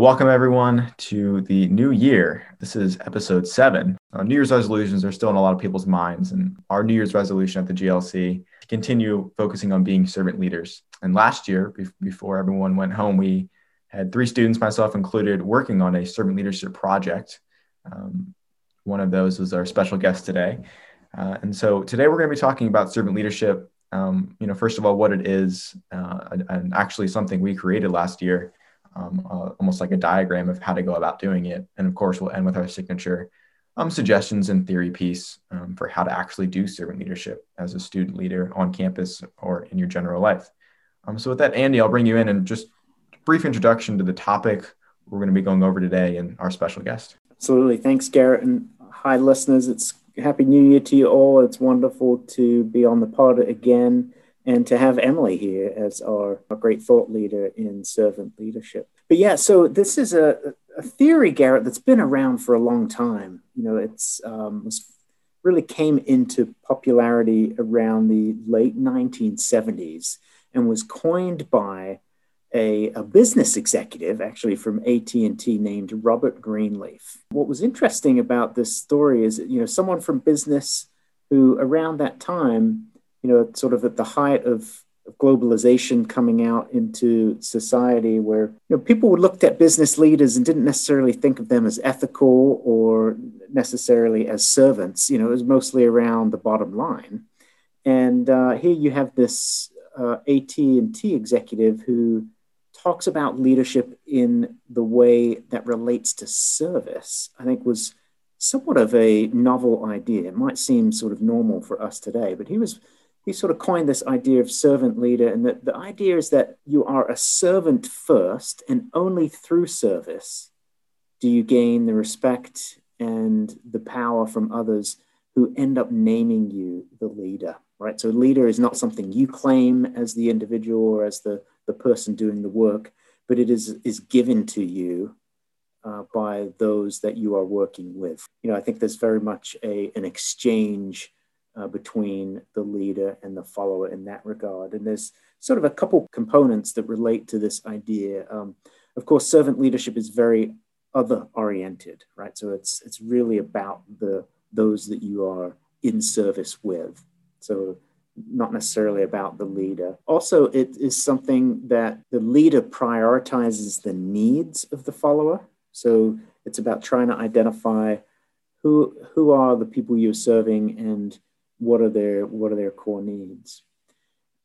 Welcome, everyone, to the new year. This is episode seven. Uh, new Year's resolutions are still in a lot of people's minds, and our New Year's resolution at the GLC to continue focusing on being servant leaders. And last year, be- before everyone went home, we had three students, myself included, working on a servant leadership project. Um, one of those was our special guest today. Uh, and so today we're going to be talking about servant leadership. Um, you know, first of all, what it is, uh, and actually something we created last year, um, uh, almost like a diagram of how to go about doing it. And of course, we'll end with our signature um, suggestions and theory piece um, for how to actually do servant leadership as a student leader on campus or in your general life. Um, so with that, Andy, I'll bring you in and just brief introduction to the topic we're going to be going over today and our special guest. Absolutely. Thanks, Garrett. And hi, listeners. It's Happy New Year to you all. It's wonderful to be on the pod again and to have Emily here as our, our great thought leader in servant leadership. But yeah, so this is a, a theory, Garrett, that's been around for a long time. You know, it's um, really came into popularity around the late 1970s and was coined by a, a, business executive actually from AT&T named Robert Greenleaf. What was interesting about this story is, you know, someone from business who around that time, you know, sort of at the height of, globalization coming out into society where, you know, people looked at business leaders and didn't necessarily think of them as ethical or necessarily as servants. You know, it was mostly around the bottom line. And uh, here you have this uh, AT&T executive who talks about leadership in the way that relates to service, I think was somewhat of a novel idea. It might seem sort of normal for us today, but he was he sort of coined this idea of servant leader, and that the idea is that you are a servant first, and only through service do you gain the respect and the power from others who end up naming you the leader. Right. So leader is not something you claim as the individual or as the the person doing the work, but it is, is given to you uh, by those that you are working with. You know, I think there's very much a, an exchange uh, between the leader and the follower in that regard. And there's sort of a couple components that relate to this idea. Um, of course, servant leadership is very other oriented, right? So it's it's really about the those that you are in service with. So not necessarily about the leader. Also, it is something that the leader prioritizes the needs of the follower. So it's about trying to identify who who are the people you're serving and what are their what are their core needs.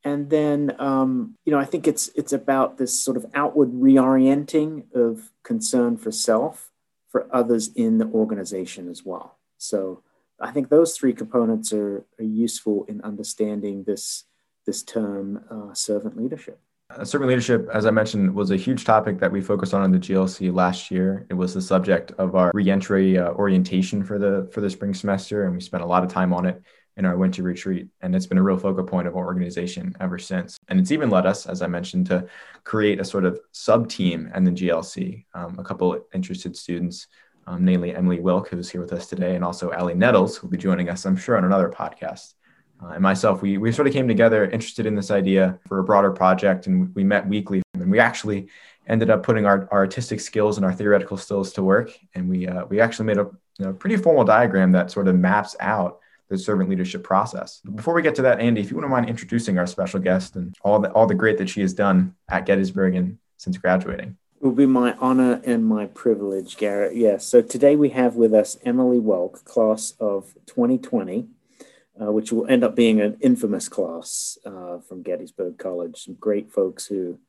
And then, um, you know, I think it's it's about this sort of outward reorienting of concern for self for others in the organization as well. So I think those three components are, are useful in understanding this, this term, uh, servant leadership. Uh, servant leadership, as I mentioned, was a huge topic that we focused on in the GLC last year. It was the subject of our reentry uh, orientation for the for the spring semester, and we spent a lot of time on it in our winter retreat. And it's been a real focal point of our organization ever since. And it's even led us, as I mentioned, to create a sort of sub team in the GLC. Um, a couple interested students um, namely Emily Wilk, who's here with us today, and also Ali Nettles, who'll be joining us, I'm sure, on another podcast. Uh, and myself, we, we sort of came together interested in this idea for a broader project, and we met weekly. And we actually ended up putting our, our artistic skills and our theoretical skills to work. And we, uh, we actually made a pretty formal diagram that sort of maps out the servant leadership process. Before we get to that, Andy, if you wouldn't mind introducing our special guest and all the, all the great that she has done at Gettysburg and since graduating. It will be my honor and my privilege, Garrett. Yes. So today we have with us Emily Welk, class of 2020, uh, which will end up being an infamous class uh, from Gettysburg College. Some great folks who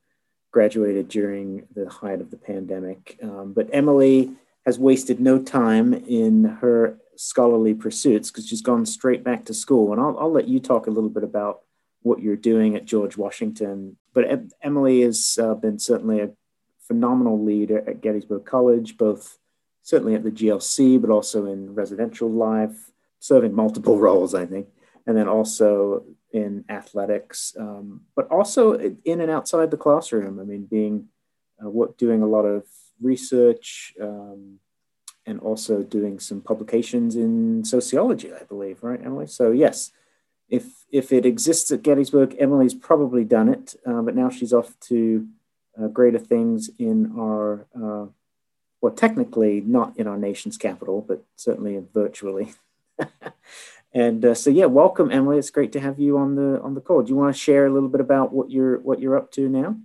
graduated during the height of the pandemic. Um, but Emily has wasted no time in her scholarly pursuits because she's gone straight back to school. And I'll, I'll let you talk a little bit about what you're doing at George Washington. But Emily has uh, been certainly a phenomenal leader at Gettysburg College, both certainly at the GLC, but also in residential life, serving multiple roles, I think, and then also in athletics, um, but also in and outside the classroom. I mean, being uh, what doing a lot of research um, and also doing some publications in sociology, I believe, right, Emily? So yes, if if it exists at Gettysburg, Emily's probably done it, uh, but now she's off to uh, greater things in our, uh, well, technically not in our nation's capital, but certainly virtually. and uh, so, yeah, welcome, Emily. It's great to have you on the on the call. Do you want to share a little bit about what you're what you're up to now?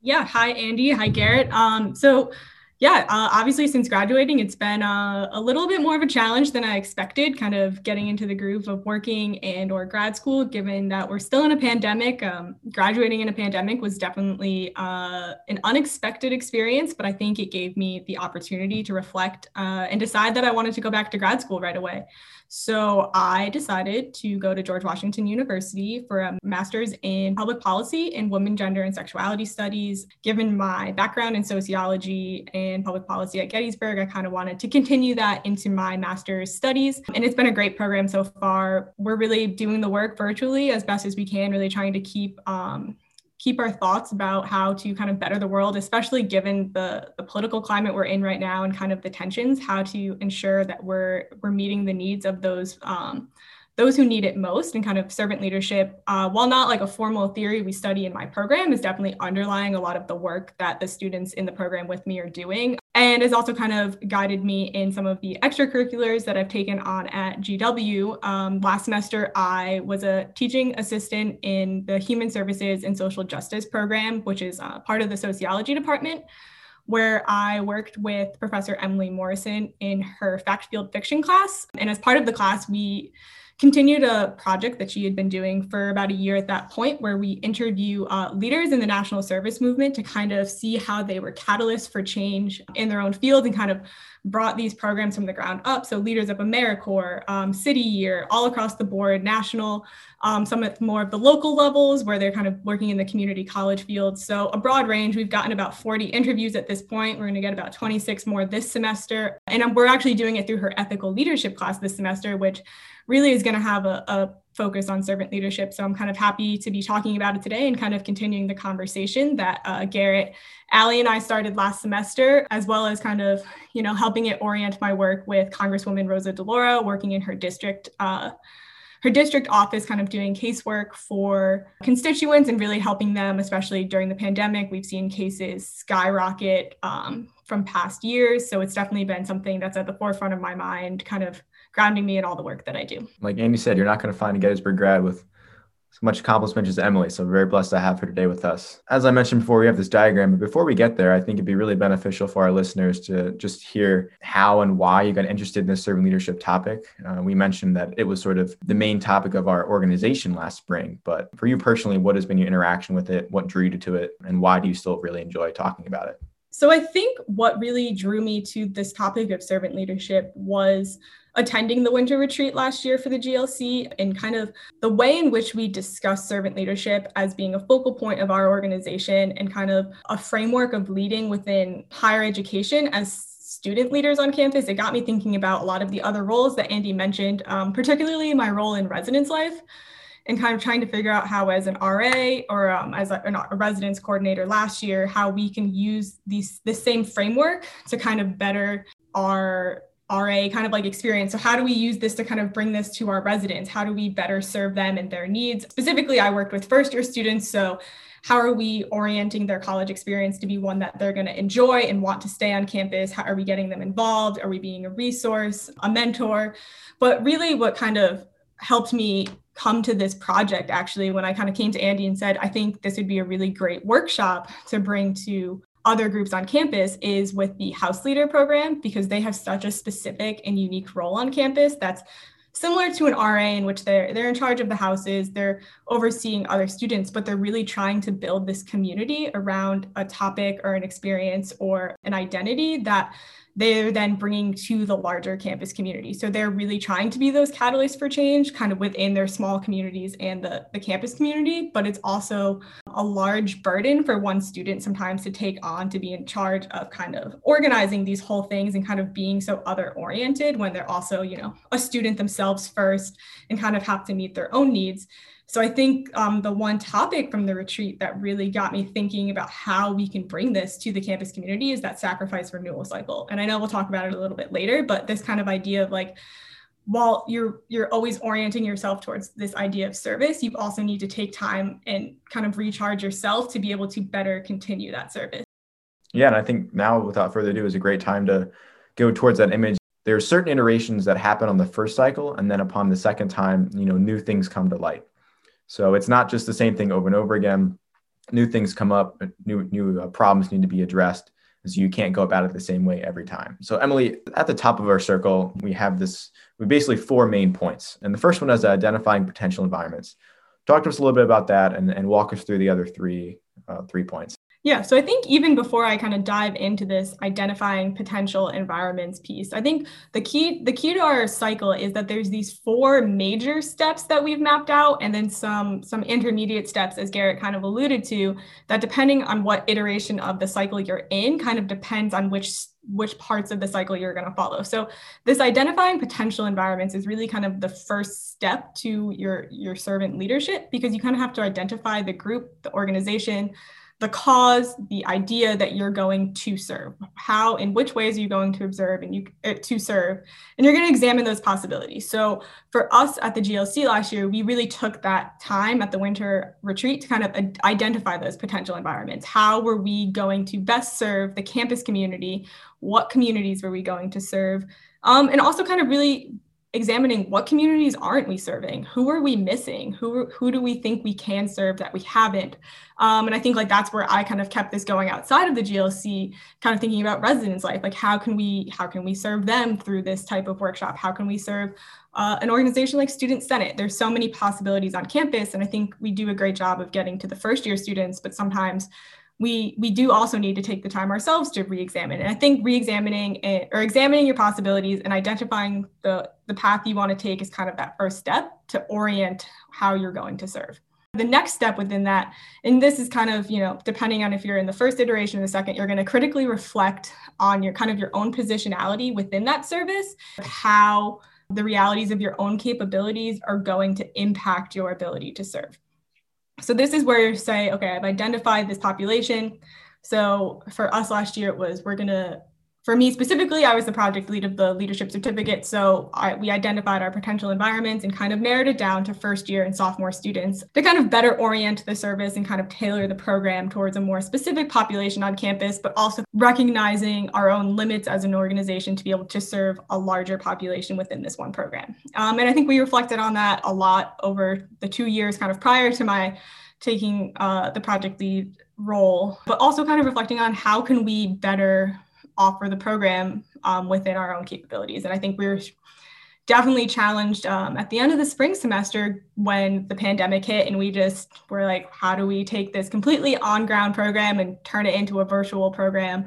Yeah. Hi, Andy. Hi, Garrett. Um, so yeah, uh, obviously, since graduating, it's been uh, a little bit more of a challenge than I expected. Kind of getting into the groove of working and or grad school, given that we're still in a pandemic. Um, graduating in a pandemic was definitely uh, an unexpected experience, but I think it gave me the opportunity to reflect uh, and decide that I wanted to go back to grad school right away. So I decided to go to George Washington University for a master's in public policy and women, gender, and sexuality studies. Given my background in sociology and public policy at Gettysburg, I kind of wanted to continue that into my master's studies. And it's been a great program so far. We're really doing the work virtually as best as we can, really trying to keep um, keep our thoughts about how to kind of better the world, especially given the, the political climate we're in right now and kind of the tensions, how to ensure that we're we're meeting the needs of those um, those who need it most and kind of servant leadership, uh, while not like a formal theory we study in my program, is definitely underlying a lot of the work that the students in the program with me are doing. And has also kind of guided me in some of the extracurriculars that I've taken on at GW. Um, last semester, I was a teaching assistant in the Human Services and Social Justice program, which is uh, part of the sociology department where I worked with Professor Emily Morrison in her fact field fiction class. And as part of the class, we continued a project that she had been doing for about a year at that point, where we interview uh, leaders in the national service movement to kind of see how they were catalysts for change in their own field and kind of brought these programs from the ground up. So leaders of AmeriCorps, um, City Year, all across the board, national, um, some at more of the local levels where they're kind of working in the community college field. So a broad range. We've gotten about 40 interviews at this point. We're going to get about 26 more this semester. And we're actually doing it through her ethical leadership class this semester, which really is going to have a, a focus on servant leadership. So I'm kind of happy to be talking about it today and kind of continuing the conversation that uh, Garrett, Allie, and I started last semester, as well as kind of, you know, helping it orient my work with Congresswoman Rosa DeLauro, working in her district. Uh, her district office kind of doing casework for constituents and really helping them, especially during the pandemic. We've seen cases skyrocket um, from past years. So it's definitely been something that's at the forefront of my mind, kind of grounding me in all the work that I do. Like Andy said, you're not going to find a Gettysburg grad with as much accomplishment as Emily. So very blessed to have her today with us. As I mentioned before, we have this diagram, but before we get there, I think it'd be really beneficial for our listeners to just hear how and why you got interested in this servant leadership topic. Uh, we mentioned that it was sort of the main topic of our organization last spring, but for you personally, what has been your interaction with it? What drew you to it? And why do you still really enjoy talking about it? So I think what really drew me to this topic of servant leadership was attending the winter retreat last year for the GLC and kind of the way in which we discuss servant leadership as being a focal point of our organization and kind of a framework of leading within higher education as student leaders on campus. It got me thinking about a lot of the other roles that Andy mentioned, um, particularly my role in residence life and kind of trying to figure out how as an RA or um, as a, a, residence coordinator last year, how we can use these the same framework to kind of better our RA kind of like experience. So how do we use this to kind of bring this to our residents? How do we better serve them and their needs? Specifically, I worked with first year students. So how are we orienting their college experience to be one that they're going to enjoy and want to stay on campus? How are we getting them involved? Are we being a resource, a mentor? But really what kind of helped me come to this project actually when I kind of came to Andy and said, I think this would be a really great workshop to bring to other groups on campus is with the house leader program because they have such a specific and unique role on campus that's similar to an RA in which they're they're in charge of the houses, they're overseeing other students, but they're really trying to build this community around a topic or an experience or an identity that they're then bringing to the larger campus community. So they're really trying to be those catalysts for change kind of within their small communities and the, the campus community, but it's also a large burden for one student sometimes to take on to be in charge of kind of organizing these whole things and kind of being so other oriented when they're also, you know, a student themselves first and kind of have to meet their own needs. So I think um, the one topic from the retreat that really got me thinking about how we can bring this to the campus community is that sacrifice renewal cycle. And I know we'll talk about it a little bit later, but this kind of idea of like, while you're you're always orienting yourself towards this idea of service you also need to take time and kind of recharge yourself to be able to better continue that service. Yeah and i think now without further ado is a great time to go towards that image. There are certain iterations that happen on the first cycle and then upon the second time you know new things come to light so it's not just the same thing over and over again new things come up new new uh, problems need to be addressed so you can't go about it the same way every time. So Emily, at the top of our circle, we have this, we basically four main points. And the first one is identifying potential environments. Talk to us a little bit about that and, and walk us through the other three, uh, three points. Yeah, so I think even before I kind of dive into this identifying potential environments piece, I think the key the key to our cycle is that there's these four major steps that we've mapped out and then some some intermediate steps as Garrett kind of alluded to that depending on what iteration of the cycle you're in kind of depends on which which parts of the cycle you're going to follow. So this identifying potential environments is really kind of the first step to your your servant leadership because you kind of have to identify the group, the organization, the cause, the idea that you're going to serve. How, in which ways are you going to observe and you uh, to serve? And you're going to examine those possibilities. So for us at the GLC last year, we really took that time at the winter retreat to kind of identify those potential environments. How were we going to best serve the campus community? What communities were we going to serve? Um, and also kind of really examining what communities aren't we serving? Who are we missing? Who who do we think we can serve that we haven't? Um, and i think like that's where i kind of kept this going outside of the glc kind of thinking about residence life. Like how can we how can we serve them through this type of workshop? How can we serve uh, an organization like student senate? There's so many possibilities on campus and i think we do a great job of getting to the first year students but sometimes we we do also need to take the time ourselves to re-examine. And i think re-examining it, or examining your possibilities and identifying the the path you want to take is kind of that first step to orient how you're going to serve. The next step within that and this is kind of you know depending on if you're in the first iteration or the second you're going to critically reflect on your kind of your own positionality within that service how the realities of your own capabilities are going to impact your ability to serve so this is where you say, okay, I've identified this population. So for us last year, it was we're going to for me specifically, I was the project lead of the leadership certificate. So I, we identified our potential environments and kind of narrowed it down to first year and sophomore students to kind of better orient the service and kind of tailor the program towards a more specific population on campus, but also recognizing our own limits as an organization to be able to serve a larger population within this one program. Um, and I think we reflected on that a lot over the two years kind of prior to my taking uh, the project lead role, but also kind of reflecting on how can we better offer the program um, within our own capabilities. And I think we were definitely challenged um, at the end of the spring semester when the pandemic hit and we just were like, how do we take this completely on ground program and turn it into a virtual program?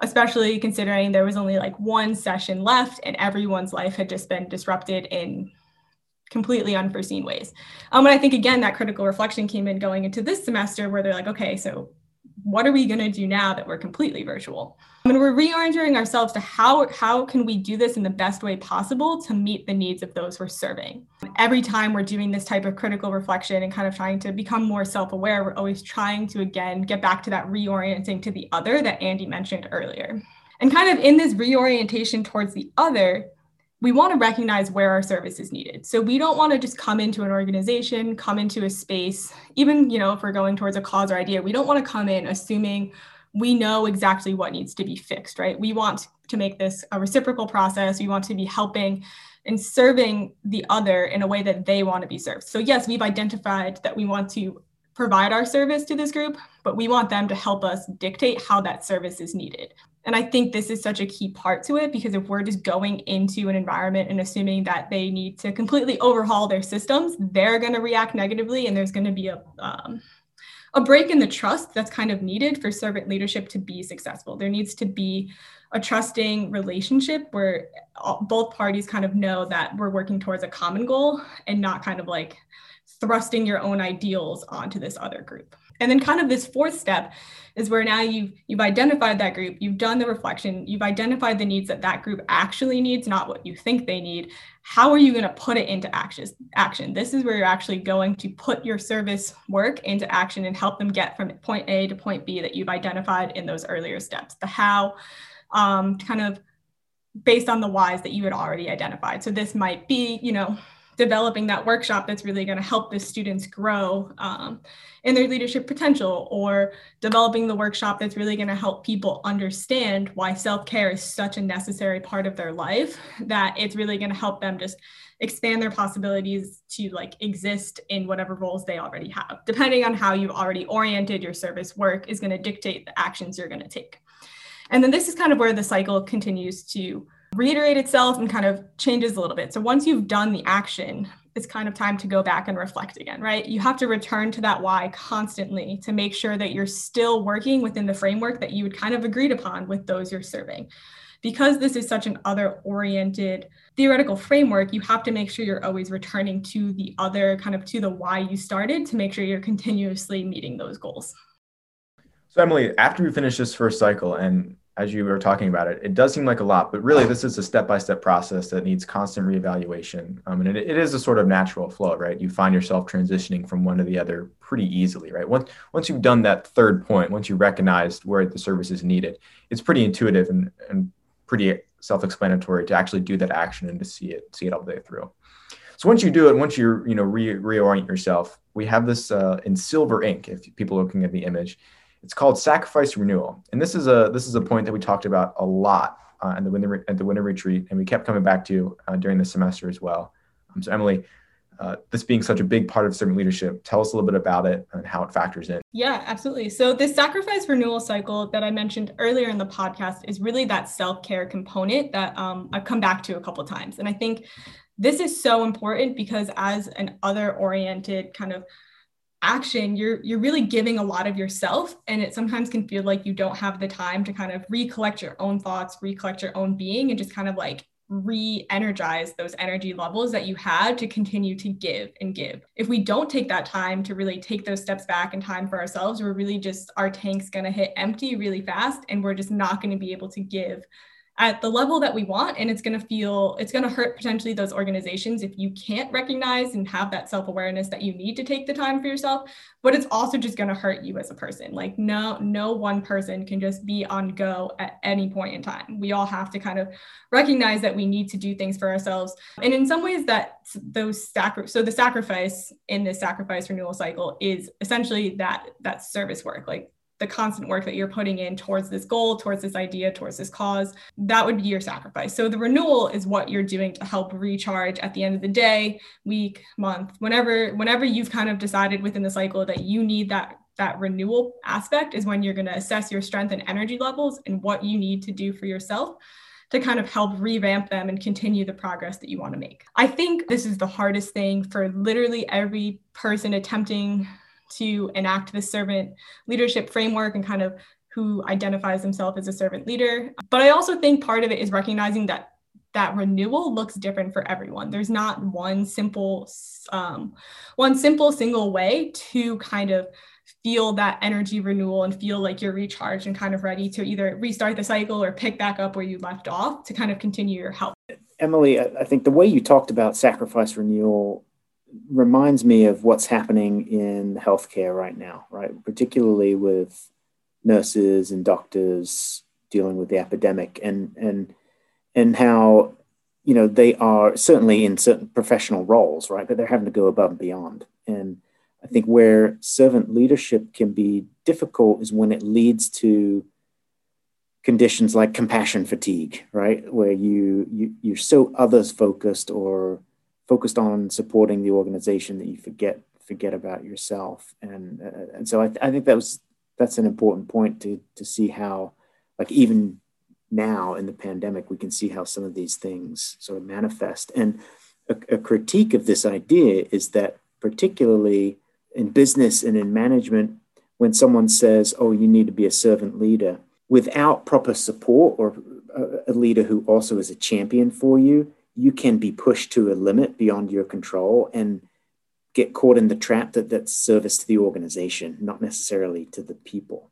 Especially considering there was only like one session left and everyone's life had just been disrupted in completely unforeseen ways. Um, and I think again that critical reflection came in going into this semester where they're like, okay, so what are we going to do now that we're completely virtual? I mean, we're reorienting ourselves to how, how can we do this in the best way possible to meet the needs of those we're serving. Every time we're doing this type of critical reflection and kind of trying to become more self-aware, we're always trying to, again, get back to that reorienting to the other that Andy mentioned earlier. And kind of in this reorientation towards the other, we want to recognize where our service is needed. So we don't want to just come into an organization, come into a space, even, you know, if we're going towards a cause or idea, we don't want to come in assuming we know exactly what needs to be fixed, right? We want to make this a reciprocal process. We want to be helping and serving the other in a way that they want to be served. So yes, we've identified that we want to provide our service to this group, but we want them to help us dictate how that service is needed. And I think this is such a key part to it because if we're just going into an environment and assuming that they need to completely overhaul their systems, they're going to react negatively and there's going to be a, um, a break in the trust that's kind of needed for servant leadership to be successful. There needs to be a trusting relationship where both parties kind of know that we're working towards a common goal and not kind of like thrusting your own ideals onto this other group. And then kind of this fourth step is where now you've you've identified that group, you've done the reflection, you've identified the needs that that group actually needs, not what you think they need. How are you going to put it into action? Action. This is where you're actually going to put your service work into action and help them get from point A to point B that you've identified in those earlier steps. The how, um, kind of based on the whys that you had already identified. So this might be, you know, developing that workshop that's really going to help the students grow um, in their leadership potential or developing the workshop that's really going to help people understand why self-care is such a necessary part of their life that it's really going to help them just expand their possibilities to like exist in whatever roles they already have. Depending on how you've already oriented your service work is going to dictate the actions you're going to take. And then this is kind of where the cycle continues to reiterate itself and kind of changes a little bit. So once you've done the action, it's kind of time to go back and reflect again, right? You have to return to that why constantly to make sure that you're still working within the framework that you would kind of agreed upon with those you're serving. Because this is such an other oriented theoretical framework, you have to make sure you're always returning to the other kind of to the why you started to make sure you're continuously meeting those goals. So, Emily, after we finish this first cycle and as you were talking about it, it does seem like a lot, but really this is a step-by-step process that needs constant reevaluation. Um, and it, it is a sort of natural flow, right? You find yourself transitioning from one to the other pretty easily, right? Once once you've done that third point, once you recognized where the service is needed, it's pretty intuitive and, and pretty self-explanatory to actually do that action and to see it see it all the way through. So once you do it, once you you know re- reorient yourself, we have this uh, in silver ink. If people are looking at the image, it's called sacrifice renewal, and this is a this is a point that we talked about a lot uh, at the winter at the winter retreat, and we kept coming back to uh, during the semester as well. Um, so Emily, uh, this being such a big part of servant leadership, tell us a little bit about it and how it factors in. Yeah, absolutely. So this sacrifice renewal cycle that I mentioned earlier in the podcast is really that self care component that um, I've come back to a couple times, and I think this is so important because as an other oriented kind of action you're you're really giving a lot of yourself and it sometimes can feel like you don't have the time to kind of recollect your own thoughts recollect your own being and just kind of like re-energize those energy levels that you had to continue to give and give. If we don't take that time to really take those steps back in time for ourselves, we're really just our tank's going to hit empty really fast and we're just not going to be able to give at the level that we want and it's going to feel it's going to hurt potentially those organizations if you can't recognize and have that self-awareness that you need to take the time for yourself but it's also just going to hurt you as a person. Like no no one person can just be on go at any point in time. We all have to kind of recognize that we need to do things for ourselves. And in some ways that those sacri- so the sacrifice in this sacrifice renewal cycle is essentially that that service work. Like the constant work that you're putting in towards this goal, towards this idea, towards this cause, that would be your sacrifice. So the renewal is what you're doing to help recharge at the end of the day, week, month, whenever whenever you've kind of decided within the cycle that you need that that renewal aspect is when you're going to assess your strength and energy levels and what you need to do for yourself to kind of help revamp them and continue the progress that you want to make. I think this is the hardest thing for literally every person attempting to enact the servant leadership framework and kind of who identifies himself as a servant leader. But I also think part of it is recognizing that that renewal looks different for everyone. There's not one simple, um, one simple single way to kind of feel that energy renewal and feel like you're recharged and kind of ready to either restart the cycle or pick back up where you left off to kind of continue your health. Emily, I think the way you talked about sacrifice renewal reminds me of what's happening in healthcare right now, right? Particularly with nurses and doctors dealing with the epidemic and and and how you know they are certainly in certain professional roles, right? But they're having to go above and beyond. And I think where servant leadership can be difficult is when it leads to conditions like compassion fatigue, right? Where you, you you're so others focused or focused on supporting the organization that you forget forget about yourself. And uh, and so I, th- I think that was that's an important point to to see how like even now in the pandemic we can see how some of these things sort of manifest. And a, a critique of this idea is that particularly in business and in management when someone says oh you need to be a servant leader without proper support or a, a leader who also is a champion for you you can be pushed to a limit beyond your control and get caught in the trap that that's service to the organization, not necessarily to the people.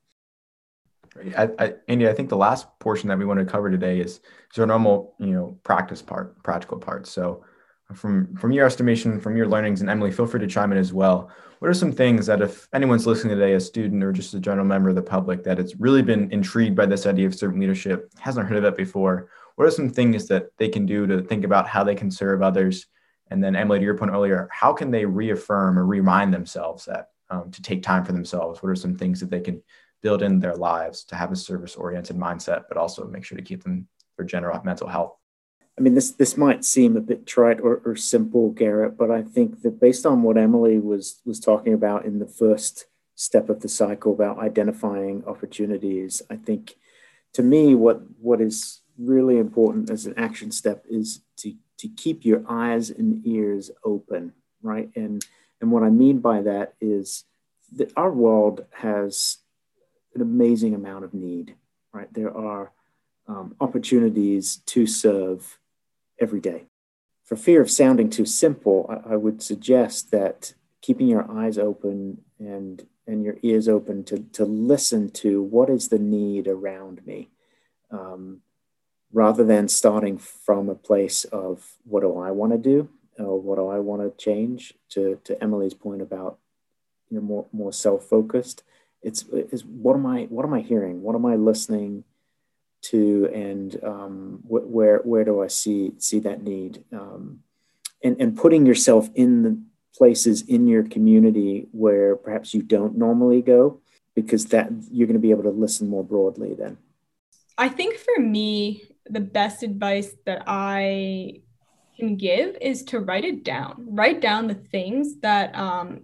I, I, Andy, I think the last portion that we want to cover today is, is our normal, you know, practice part, practical part. So, from from your estimation, from your learnings, and Emily, feel free to chime in as well. What are some things that, if anyone's listening today, a student or just a general member of the public, that it's really been intrigued by this idea of servant leadership, hasn't heard of it before, what are some things that they can do to think about how they can serve others? And then, Emily, to your point earlier, how can they reaffirm or remind themselves that um, to take time for themselves? What are some things that they can build in their lives to have a service oriented mindset, but also make sure to keep them for general mental health? I mean, this this might seem a bit trite or, or simple, Garrett, but I think that based on what Emily was was talking about in the first step of the cycle about identifying opportunities, I think to me what what is really important as an action step is to to keep your eyes and ears open, right? And and what I mean by that is that our world has an amazing amount of need, right? There are um, opportunities to serve every day. For fear of sounding too simple, I, I would suggest that keeping your eyes open and and your ears open to, to listen to what is the need around me um, rather than starting from a place of what do I want to do? Or what do I want to change? To, to Emily's point about you know more, more self-focused it's is what am I what am I hearing? What am I listening to? And um, wh- where where do I see see that need? Um, and and putting yourself in the places in your community where perhaps you don't normally go because that you're going to be able to listen more broadly then. I think for me the best advice that I can give is to write it down. Write down the things that um,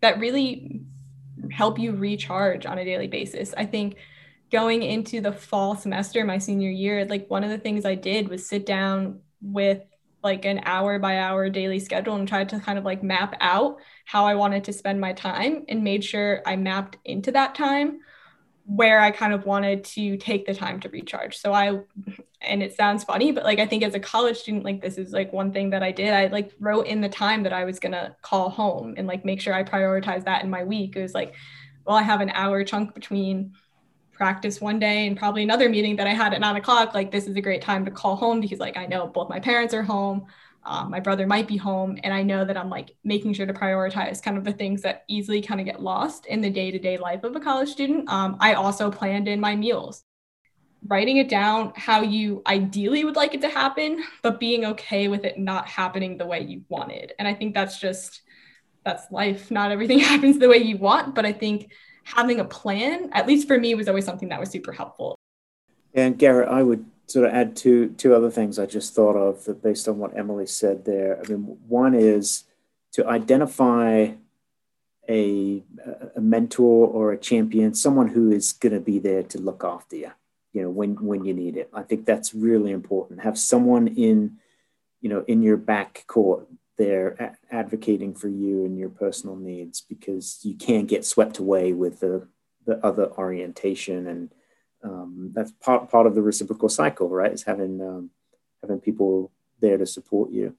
that really help you recharge on a daily basis. I think going into the fall semester, my senior year, like one of the things I did was sit down with like an hour by hour daily schedule and tried to kind of like map out how I wanted to spend my time and made sure I mapped into that time where I kind of wanted to take the time to recharge. So I, and it sounds funny, but like I think as a college student, like this is like one thing that I did. I like wrote in the time that I was gonna call home and like make sure I prioritize that in my week. It was like, well, I have an hour chunk between practice one day and probably another meeting that I had at nine o'clock. Like this is a great time to call home because like I know both my parents are home um, my brother might be home and i know that i'm like making sure to prioritize kind of the things that easily kind of get lost in the day-to-day life of a college student. Um, i also planned in my meals. Writing it down how you ideally would like it to happen but being okay with it not happening the way you wanted and i think that's just that's life. Not everything happens the way you want but i think having a plan at least for me was always something that was super helpful. And garrett i would sort of add two two other things I just thought of that based on what Emily said there. I mean, one is to identify a a mentor or a champion, someone who is going to be there to look after you, you know, when when you need it. I think that's really important. Have someone in, you know, in your back court there advocating for you and your personal needs because you can't get swept away with the the other orientation and um, that's part part of the reciprocal cycle, right? Is having um, having people there to support you.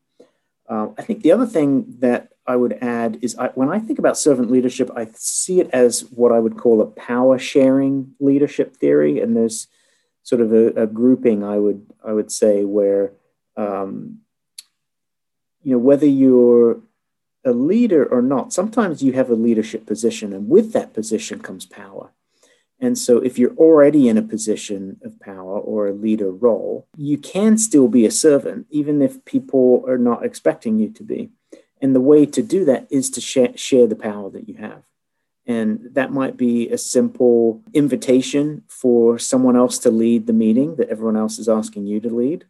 Um, I think the other thing that I would add is I, when I think about servant leadership, I see it as what I would call a power sharing leadership theory, and there's sort of a, a grouping I would I would say where um, you know whether you're a leader or not, sometimes you have a leadership position, and with that position comes power. And so, if you're already in a position of power or a leader role, you can still be a servant, even if people are not expecting you to be. And the way to do that is to share, share the power that you have. And that might be a simple invitation for someone else to lead the meeting that everyone else is asking you to lead.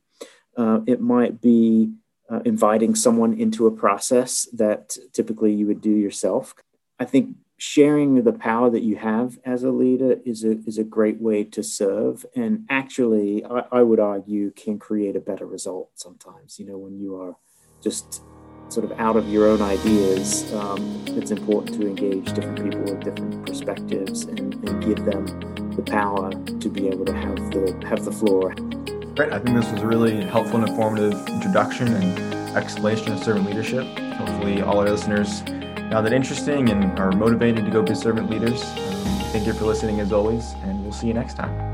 Uh, it might be uh, inviting someone into a process that typically you would do yourself. I think sharing the power that you have as a leader is a, is a great way to serve. And actually I, I, would argue can create a better result sometimes. You know when you are just sort of out of your own ideas um, it's important to engage different people with different perspectives and, and give them the power to be able to have the have the floor. Great. I think this was a really helpful and informative introduction and explanation of servant leadership. Hopefully all our listeners found it interesting and are motivated to go be servant leaders. Um, thank you for listening as always, and we'll see you next time.